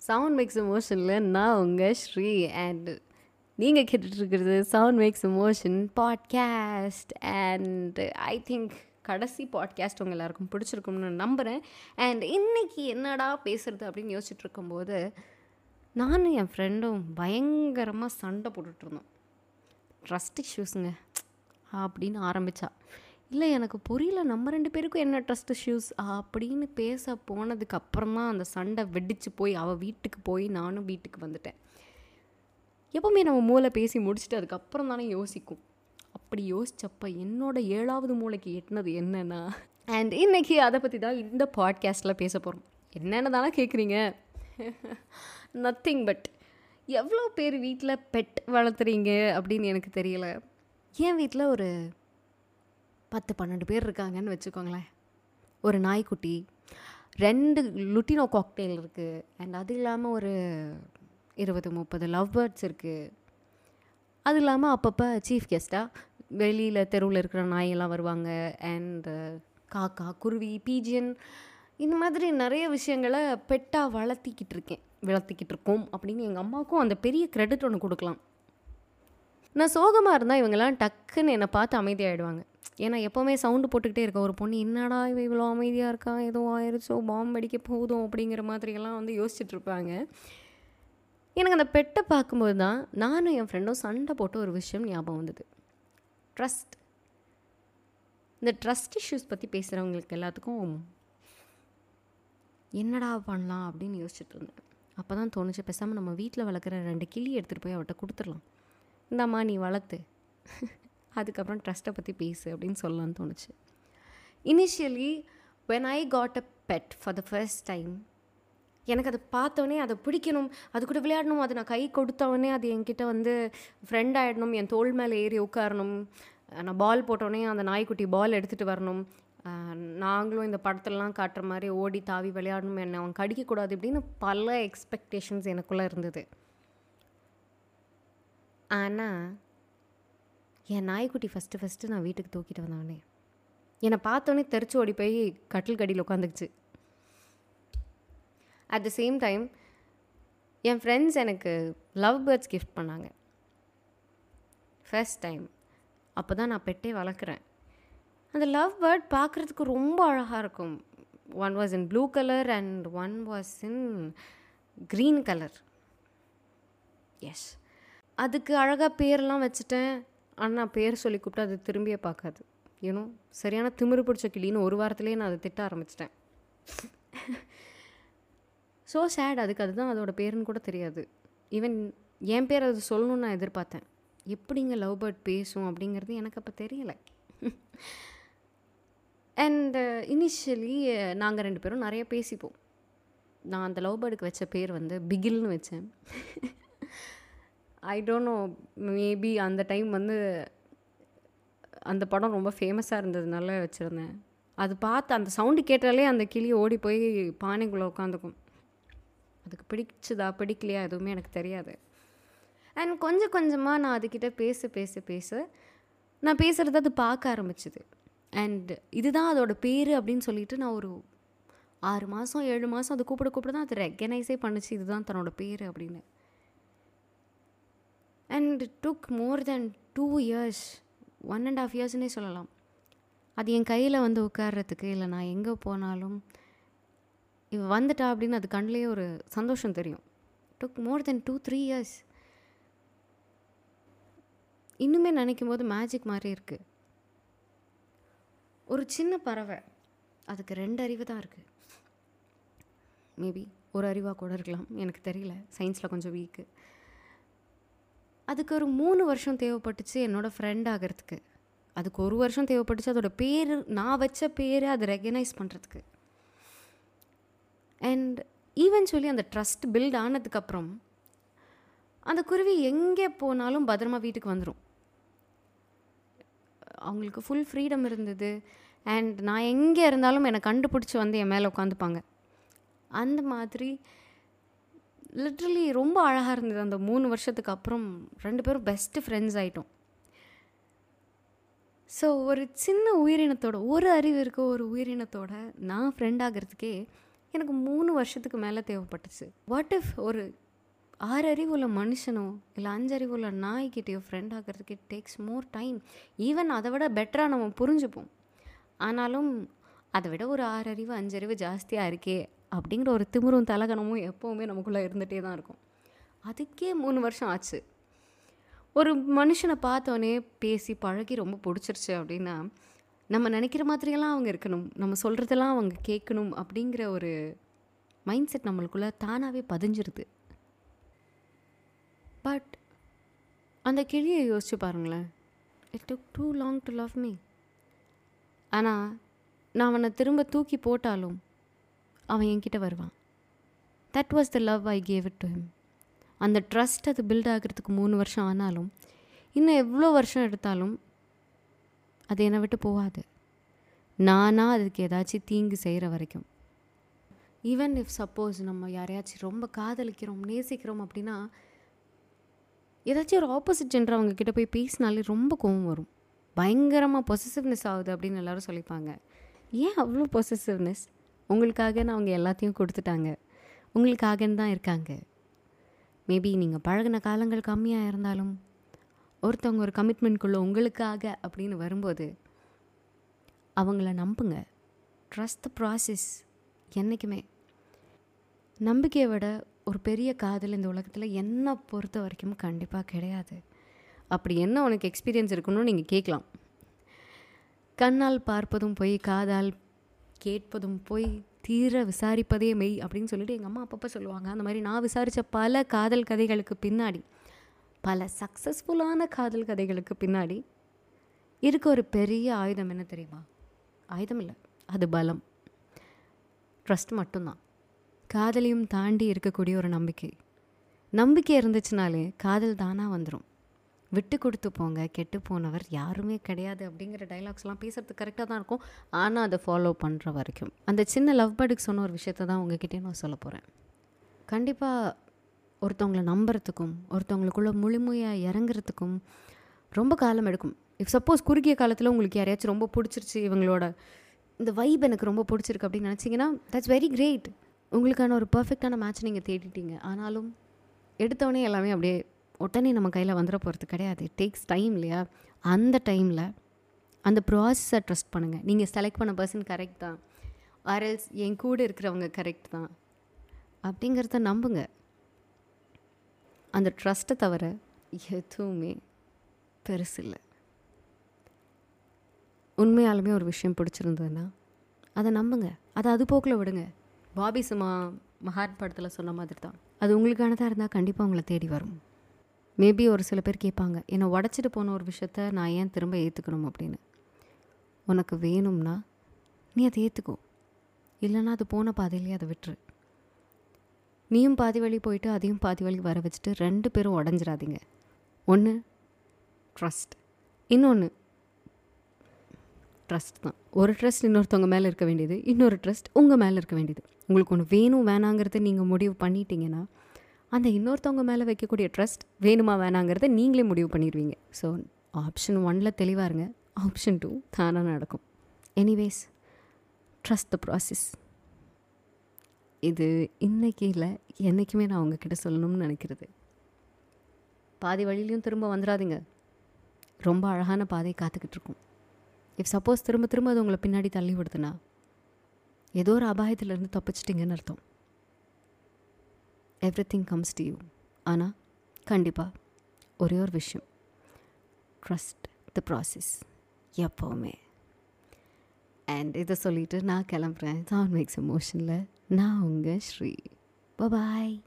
Sound maths எமோஷனில் நான் உங்கள் Sri and நீங்கள் கேட்டுட்ருக்கிறது sound makes emotion podcast and I think கடைசி பாட்காஸ்ட் உங்கள் எல்லாருக்கும் பிடிச்சிருக்கும்னு நம்புகிறேன் அண்ட் இன்றைக்கி என்னடா பேசுகிறது அப்படின்னு யோசிச்சுட்டு இருக்கும்போது நானும் என் ஃப்ரெண்டும் பயங்கரமாக சண்டை போட்டுட்ருந்தோம். ட்ரஸ்ட் இஷ்யூஸுங்க அப்படின்னு ஆரம்பித்தா இல்லை எனக்கு புரியல. நம்ம ரெண்டு பேருக்கும் என்ன ட்ரஸ்ட் இஷ்யூஸ் அப்படின்னு பேச போனதுக்கப்புறம் தான் அந்த சண்டை வெடிச்சு போய் அவள் வீட்டுக்கு போய் நானும் வீட்டுக்கு வந்துட்டேன். எப்போவுமே நம்ம மூளை பேசி முடிச்சுட்டு அதுக்கப்புறம் தானே யோசிக்கும். அப்படி யோசித்தப்போ என்னோட ஏழாவது மூளைக்கு எட்டினது என்னென்னா அண்ட் இன்றைக்கி அதை பற்றி தான் இந்த பாட்காஸ்ட்டில் பேச போகிறோம் என்னென்ன தானே கேட்குறீங்க நத்திங் பட் எவ்வளோ பேர் வீட்டில் பெட் வளர்த்துறீங்க அப்படின்னு எனக்கு தெரியல. என் வீட்டில் ஒரு பத்து பன்னெண்டு பேர் இருக்காங்கன்னு வச்சுக்கோங்களேன். ஒரு நாய்க்குட்டி ரெண்டு லுட்டினோ காக்டெயில் இருக்குது அண்ட் அது இல்லாமல் ஒரு இருபது முப்பது லவ் பேர்ட்ஸ் இருக்குது அது இல்லாமல் அப்பப்போ சீஃப் கெஸ்ட்டாக வெளியில் தெருவில் இருக்கிற நாயெல்லாம் வருவாங்க. அண்ட் காக்கா குருவி பீஜியன் இந்த மாதிரி நிறைய விஷயங்களை பெட்டாக வளர்த்திக்கிட்டு இருக்கேன். வளர்த்திக்கிட்டு இருக்கோம் அப்படின்னு எங்கள் அம்மாவுக்கும் அந்த பெரிய கிரெடிட் ஒன்று கொடுக்கலாம். நான் சோகமாக இருந்தால் இவங்கெல்லாம் டக்குன்னு என்னை பார்த்து அமைதியாகிடுவாங்க ஏன்னா எப்போவுமே சவுண்டு போட்டுக்கிட்டே இருக்க. ஒரு பொண்ணு என்னடா இவ இவ்வளோ அமைதியாக இருக்கா? ஏதோ ஆயிடுச்சோ பாம்பு அடிக்க போதும் அப்படிங்கிற மாதிரியெல்லாம் வந்து யோசிச்சுட்ருப்பாங்க எனக்கு அந்த பெட்டை பார்க்கும்போது தான் நானும் என் ஃப்ரெண்டும் சண்டை போட்ட ஒரு விஷயம் ஞாபகம் வந்தது. ட்ரஸ்ட் இந்த ட்ரஸ்ட் இஷ்யூஸ் பற்றி பேசுகிறவங்களுக்கு எல்லாத்துக்கும் என்னடா பண்ணலாம்? அப்படின்னு யோசிச்சுட்டு இருந்தேன். அப்போ தான் தோணுச்சு பேசாமல் நம்ம வீட்டில் வளர்க்குற ரெண்டு கிளி எடுத்துகிட்டு போய் அவட்ட கொடுத்துடலாம். இந்தாம்மா நீ வளர்த்து. அதுக்கப்புறம் ட்ரஸ்ட்டை பற்றி பேசு அப்படின்னு சொல்லலான்னு தோணுச்சு. Initially when I got a pet for the first time எனக்கு அதை பார்த்தோன்னே அதை பிடிக்கணும் அது கூட விளையாடணும் அது நான் கை கொடுத்தவொடனே அது என்கிட்ட வந்து ஃப்ரெண்ட் ஆகிடணும் என் தோல் மேலே ஏறி உட்காரணும். நான் பால் போட்டோடனே அந்த நாய்க்குட்டி பால் எடுத்துகிட்டு வரணும். நாங்களும் இந்த படத்துலலாம் காட்டுற மாதிரி ஓடி தாவி விளையாடணும் என்ன அவன் கடிக்கக்கூடாது இப்படின்னு பல எக்ஸ்பெக்டேஷன்ஸ் எனக்குள்ளே இருந்தது. ஆனால் என் நாய்க்குட்டி ஃபஸ்ட்டு ஃபஸ்ட்டு நான் வீட்டுக்கு தூக்கிட்டு வந்தவனே. என்னை பார்த்தோன்னே தெரிச்சு ஓடி போய் கட்டில் கடியில் உட்காந்துக்குச்சு அட் த சேம் டைம் என் ஃப்ரெண்ட்ஸ் எனக்கு லவ் பேர்ட்ஸ் கிஃப்ட் பண்ணாங்க. ஃபர்ஸ்ட் டைம் அப்போ தான் நான் பெட்டே வளர்க்குறேன். அந்த லவ் பேர்ட் பார்க்குறதுக்கு ரொம்ப அழகாக இருக்கும். One was in blue colour and one was in green colour yes அதுக்கு அழகாக பேரெலாம் வச்சுட்டேன். ஆனால் பேர் சொல்லி கூப்பிட்டு அது திரும்பியே பார்க்காது. ஏன்னோ சரியான திமிரு பிடிச்ச கிளின்னு ஒரு வாரத்துலேயே நான் அதை திட்ட ஆரம்பிச்சிட்டேன். ஸோ சேட் அதுக்கு அதுதான் அதோட பேருன்னு கூட தெரியாது. ஈவன் என் பேர் அது சொல்லணும்னு நான் எதிர்பார்த்தேன். எப்படிங்க லவ் பேர்ட் பேசும் அப்படிங்கிறது எனக்கு அப்போ தெரியலை. அண்ட் இனிஷியலி நாங்கள் ரெண்டு பேரும் நிறைய பேசிப்போம். நான் அந்த லவ் பேர்டுக்கு வச்ச பேர் வந்து பிகில்னு வச்சேன். ஐ டோன்ட் நோ மேபி அந்த டைம் வந்து அந்த படம் ரொம்ப ஃபேமஸாக இருந்ததுனால வச்சுருந்தேன். அது பார்த்து அந்த சவுண்டு கேட்டாலே அந்த கிளி ஓடி போய் பானைக்குள்ளே உட்காந்துக்கும். அதுக்கு பிடிச்சதா பிடிக்கலையா எதுவுமே எனக்கு தெரியாது. அண்ட் கொஞ்சம் கொஞ்சமாக நான் அதுக்கிட்ட பேச பேச பேச நான் பேசுகிறத அது பார்க்க ஆரம்பிச்சிது. அண்ட் இதுதான் அதோட பேர் அப்படின்னு சொல்லிட்டு நான் ஒரு ஆறு மாதம் ஏழு மாதம் அது கூப்பிட கூப்பிட தான் அது ரெக்கனைஸே பண்ணுச்சு இதுதான் தன்னோட பேர் அப்படின்னு. And took more than two years one and half இயர்ஸ்னே சொல்லலாம். அது என் கையில் வந்து உட்கார்றதுக்கு இல்லை நான் எங்கே போனாலும் இவ வந்துட்டா அப்படின்னு அது கண்ணிலே ஒரு சந்தோஷம் தெரியும். Took more than two three years இன்னுமே நினைக்கும் போது மேஜிக் மாதிரி இருக்குது ஒரு சின்ன பறவை அதுக்கு ரெண்டு அறிவு தான் இருக்குது மேபி ஒரு அறிவாக கூட இருக்கலாம் எனக்கு தெரியல. சயின்ஸில் கொஞ்சம் வீக்கு அதுக்கு ஒரு மூணு வருஷம் தேவைப்பட்டுச்சு என்னோடய ஃப்ரெண்ட் ஆகிறதுக்கு. அதுக்கு ஒரு வருஷம் தேவைப்பட்டுச்சு அதோட பேர் நான் வச்ச பேரை அதை ரெகனைஸ் பண்ணுறதுக்கு அண்ட் ஈவென்ச்சுவலி அந்த ட்ரஸ்ட் பில்ட் ஆனதுக்கப்புறம் அந்த குருவி எங்கே போனாலும் பத்திரமா வீட்டுக்கு வந்துடும் அவங்களுக்கு ஃபுல் ஃப்ரீடம் இருந்தது. அண்ட் நான் எங்கே இருந்தாலும் என்னை கண்டுபிடிச்சி வந்து என் மேலே உட்காந்துப்பாங்க. அந்த மாதிரி லிட்ரலி ரொம்ப அழகாக இருந்தது. அந்த மூணு வருஷத்துக்கு அப்புறம் ரெண்டு பேரும் பெஸ்ட்டு ஃப்ரெண்ட்ஸ் ஆகிட்டோம் ஸோ ஒரு சின்ன உயிரினத்தோட ஒரு அறிவு இருக்க ஒரு உயிரினத்தோட நான் ஃப்ரெண்ட் ஆகிறதுக்கே எனக்கு மூணு வருஷத்துக்கு மேலே தேவைப்பட்டுச்சு. வாட் இஃப் ஒரு ஆறு அறிவுள்ள மனுஷனோ இல்லை அஞ்சு அறிவுள்ள நாய்க்கிட்டையோ ஃப்ரெண்ட் ஆகிறதுக்கு டேக்ஸ் மோர் டைம் ஈவன் அதை விட பெட்டராக நம்ம புரிஞ்சுப்போம். ஆனாலும் அதை விட ஒரு ஆறு அறிவு அஞ்சறிவு ஜாஸ்தியாக இருக்கே அப்படிங்கிற ஒரு திமிரும் தலகணமும் எப்போவுமே நமக்குள்ளே இருந்துகிட்டே தான் இருக்கும். அதுக்கே மூணு வருஷம் ஆச்சு. ஒரு மனுஷனை பார்த்தோன்னே பேசி பழகி ரொம்ப பிடிச்சிருச்சு அப்படின்னா நம்ம நினைக்கிற மாதிரியெல்லாம் அவங்க இருக்கணும் நம்ம சொல்கிறதெல்லாம் அவங்க கேட்கணும் அப்படிங்கிற ஒரு மைண்ட் செட் நம்மளுக்குள்ளே தானாகவே பதிஞ்சிருது. பட் அந்த கிளியை யோசிச்சு பாருங்களேன். It took too long to love me ஆனால் நான் அவனை திரும்ப தூக்கி போட்டாலும் அவன் என்கிட்ட வருவான். That was the love I gave it to him அந்த ட்ரஸ்ட் அது பில்ட் ஆகிறதுக்கு மூணு வருஷம் ஆனாலும் இன்னும் எவ்வளோ வருஷம் எடுத்தாலும் அது என்னை விட்டு போகாது. நானாக அதுக்கு ஏதாச்சும் தீங்கு செய்கிற வரைக்கும். ஈவன் இஃப் சப்போஸ் நம்ம யாரையாச்சும் ரொம்ப காதலிக்கிறோம் நேசிக்கிறோம் அப்படின்னா ஏதாச்சும் ஒரு ஆப்போசிட் ஜென்டர் அவங்கக்கிட்ட போய் பேசினாலே ரொம்ப கோவம் வரும். பயங்கரமாக பொசசிவ்னஸ் ஆகுது அப்படின்னு எல்லோரும் சொல்லிப்பாங்க. ஏன் அவ்வளோ பொசசிவ்னஸ் உங்களுக்காகன்னு அவங்க எல்லாத்தையும் கொடுத்துட்டாங்க. உங்களுக்காகன்னு தான் இருக்காங்க. மேபி நீங்கள் பழகின காலங்கள் கம்மியாக இருந்தாலும் ஒருத்தவங்க ஒரு கமிட்மெண்ட்குள்ளே உங்களுக்காக அப்படின்னு வரும்போது அவங்கள நம்புங்க. ட்ரஸ்ட் த ப்ராசஸ் என்றைக்குமே நம்பிக்கையை விட ஒரு பெரிய காதல் இந்த உலகத்தில் என்னை பொறுத்த வரைக்கும் கண்டிப்பாக கிடையாது. அப்படி என்ன உனக்கு எக்ஸ்பீரியன்ஸ் இருக்குன்னு நீங்கள் கேட்கலாம். கண்ணால் பார்ப்பதும் போய் காதால் கேட்பதும் போய் தீர விசாரிப்பதே மெய் அப்படின்னு சொல்லிட்டு எங்கள் அம்மா அப்பப்போ சொல்லுவாங்க. அந்த மாதிரி நான் விசாரித்த பல காதல் கதைகளுக்கு பின்னாடி பல சக்ஸஸ்ஃபுல்லான காதல் கதைகளுக்கு பின்னாடி இருக்க ஒரு பெரிய ஆயுதம் என்ன தெரியுமா? ஆயுதம் இல்லை அது பலம். ட்ரஸ்ட் மட்டும்தான். காதலையும் தாண்டி இருக்கக்கூடிய ஒரு நம்பிக்கை. நம்பிக்கை இருந்துச்சுனாலே காதல் தானாக வந்துடும் விட்டு கொடுத்து போங்க கெட்டு போனவர் யாருமே கிடையாது அப்படிங்கிற டைலாக்ஸ்லாம் பேசுறது கரெக்டாக தான் இருக்கும். ஆனால் அதை ஃபாலோ பண்ணுற வரைக்கும். அந்த சின்ன லவ் பேர்டுக்கு சொன்ன ஒரு விஷயத்த தான் உங்ககிட்டே நான் சொல்ல போகிறேன் கண்டிப்பாக ஒருத்தவங்களை நம்புறதுக்கும் ஒருத்தவங்களுக்குள்ள முழுமையாக இறங்குறதுக்கும் ரொம்ப காலம் எடுக்கும். இஃப் சப்போஸ் குறுகிய காலத்தில் உங்களுக்கு யாரையாச்சும் ரொம்ப பிடிச்சிருச்சு இவங்களோட இந்த வைப் எனக்கு ரொம்ப பிடிச்சிருக்கு அப்படின்னு நினச்சிங்கன்னா தட்ஸ் வெரி கிரேட் உங்களுக்கான ஒரு பர்ஃபெக்டான மேட்ச் நீங்கள் தேடிட்டீங்க. ஆனாலும் எடுத்தவொடனே எல்லாமே அப்படியே உடனே நம்ம கையில் வந்துட போகிறது கிடையாது. இட் டேக்ஸ் டைம் இல்லையா? அந்த டைமில் அந்த ப்ராசஸை ட்ரஸ்ட் பண்ணுங்கள் நீங்கள் செலக்ட் பண்ண பர்சன் கரெக்ட் தான். ஆர்எல்ஸ் என் கூட இருக்கிறவங்க கரெக்ட் தான். அப்படிங்கிறத நம்புங்க. அந்த ட்ரஸ்ட்டை தவிர எதுவுமே பெருசு இல்லை. உண்மையாலுமே ஒரு விஷயம் பிடிச்சிருந்ததுன்னா அதை நம்புங்க. அதை அது போக்கில் விடுங்க. பாபி சுமா மகாத் படத்தில் சொன்ன மாதிரி தான் அது உங்களுக்கானதாக இருந்தால் கண்டிப்பாக உங்களை தேடி வரும். மேபி ஒரு சில பேர் கேட்பாங்க என்னை உடச்சிட்டு போன ஒரு விஷயத்த நான் ஏன் திரும்ப ஏற்றுக்கணும் அப்படின்னு. உனக்கு வேணும்னா நீ அதை ஏற்றுக்கோ இல்லைன்னா அது போன பாதையிலே அதை விட்டுரு. நீயும் பாதி வழி போயிட்டு அதையும் பாதி வழி வர வச்சுட்டு ரெண்டு பேரும் உடஞ்சிடாதீங்க ஒன்று ட்ரஸ்ட் இன்னொன்று ட்ரஸ்ட் தான். ஒரு ட்ரஸ்ட் இன்னொருத்தவங்க மேலே இருக்க வேண்டியது இன்னொரு ட்ரஸ்ட் உங்கள் மேலே இருக்க வேண்டியது. உங்களுக்கு ஒன்று வேணும் வேணாங்கிறத நீங்கள் முடிவு பண்ணிட்டீங்கன்னா அந்த இன்னொருத்தவங்க மேலே வைக்கக்கூடிய ட்ரஸ்ட் வேணுமா வேணாங்கிறத நீங்களே முடிவு பண்ணிடுவீங்க ஸோ ஆப்ஷன் ஒனில் தெளிவாக இருங்க. ஆப்ஷன் டூ தானாக நடக்கும். எனிவேஸ் ட்ரஸ்ட் த ப்ராசஸ் இது இன்னைக்கு இல்லை என்றைக்குமே நான் உங்ககிட்ட சொல்லணும்னு நினைக்கிறது. பாதி வழியிலையும் திரும்ப வந்துடாதீங்க ரொம்ப அழகான பாதை காத்துக்கிட்டு இருக்கும். இஃப் சப்போஸ் திரும்ப திரும்ப அது உங்களை பின்னாடி தள்ளி விடுதுன்னா ஏதோ ஒரு அபாயத்திலேருந்து தப்பிச்சிட்டிங்கன்னு அர்த்தம். Everything comes to you ஆனால் கண்டிப்பாக ஒரே ஒரு விஷயம். ட்ரஸ்ட் த ப்ராசஸ் எப்போவுமே. அண்ட் இதை சொல்லிவிட்டு நான் கிளம்புறேன். சவுண்ட் மேக்ஸ் எமோஷனில் நான் உங்கள் ஸ்ரீ. பாய்